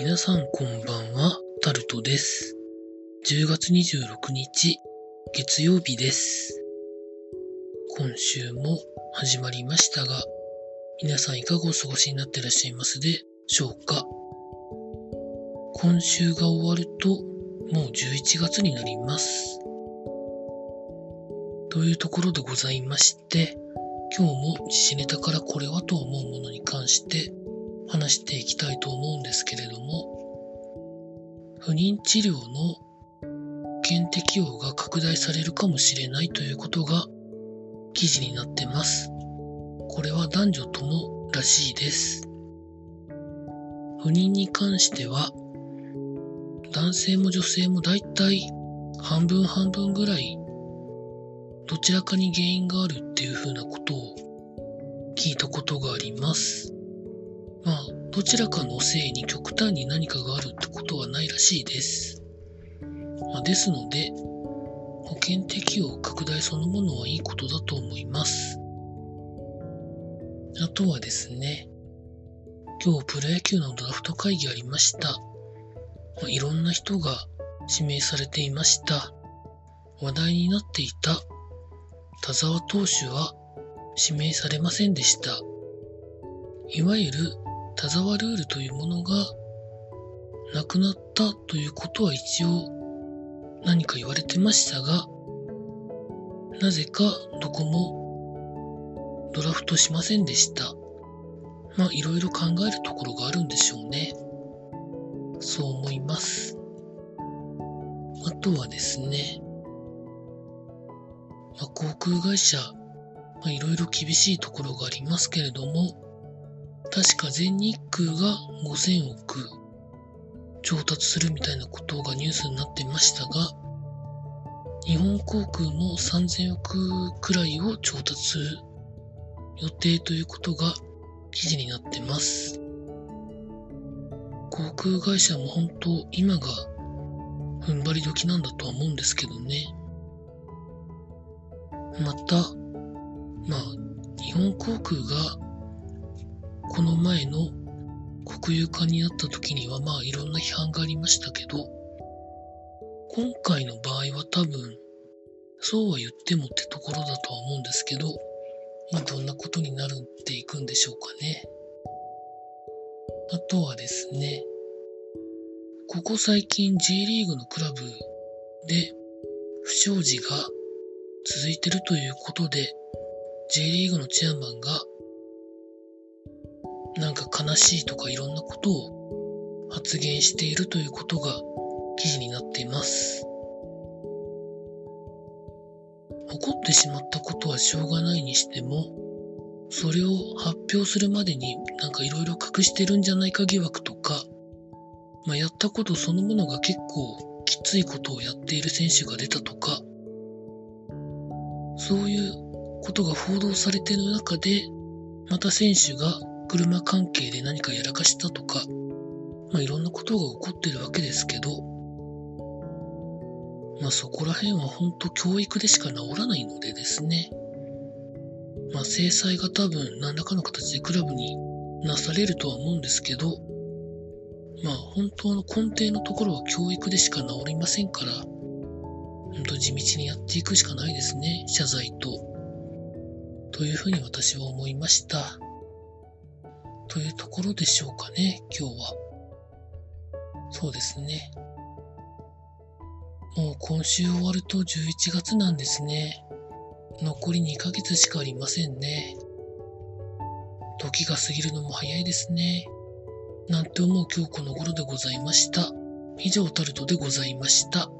皆さんこんばんは、タルトです。10月26日、月曜日です。今週も始まりましたが、皆さんいかがお過ごしになっていらっしゃいますでしょうか？今週が終わると、もう11月になります。というところでございまして、今日も自信ネタからこれはと思うものに関してしていきたいと思うんですけれども、不妊治療の保険適用が拡大されるかもしれないということが記事になってます。これは男女ともらしいです。不妊に関しては、男性も女性もだいたい半分半分ぐらいどちらかに原因があるっていうふうなことを聞いたことがあります。まあ、どちらかのせいに極端に何かがあるってことはないらしいです。まあ、ですので、保険適用拡大そのものはいいことだと思います。あとはですね、今日プロ野球のドラフト会議ありました。まあ、いろんな人が指名されていました。話題になっていた田沢投手は指名されませんでした。いわゆる田沢ルールというものがなくなったということは一応何か言われてましたが、なぜかどこもドラフトしませんでした。まあいろいろ考えるところがあるんでしょうね。そう思います。あとはですね、まあ、航空会社、まあ、いろいろ厳しいところがありますけれども、確か全日空が5000億調達するみたいなことがニュースになってましたが、日本航空も3000億くらいを調達する予定ということが記事になってます。航空会社も本当今が踏ん張り時なんだとは思うんですけどね。また、まあ、日本航空がこの前の国有化になった時にはまあいろんな批判がありましたけど、今回の場合は多分、そうは言ってもってところだとは思うんですけど、まあどんなことになるっていくんでしょうかね。あとはですね、ここ最近 J リーグのクラブで不祥事が続いてるということで、J リーグのチェアマンが、なんか悲しいとかいろんなことを発言しているということが記事になっています。起こってしまったことはしょうがないにしても、それを発表するまでになんかいろいろ隠してるんじゃないか疑惑とか、まあ、やったことそのものが結構きついことをやっている選手が出たとか、そういうことが報道されている中で、また選手が車関係で何かやらかしたとか、まあいろんなことが起こってるわけですけど、まあそこら辺は本当教育でしか治らないのでですね。まあ制裁が多分何らかの形でクラブになされるとは思うんですけど、まあ本当の根底のところは教育でしか治りませんから、本当地道にやっていくしかないですね。謝罪と。というふうに私は思いました。というところでしょうかね、今日は。そうですね。もう今週終わると11月なんですね。残り2ヶ月しかありませんね。時が過ぎるのも早いですね。なんて思う今日この頃でございました。以上タルトでございました。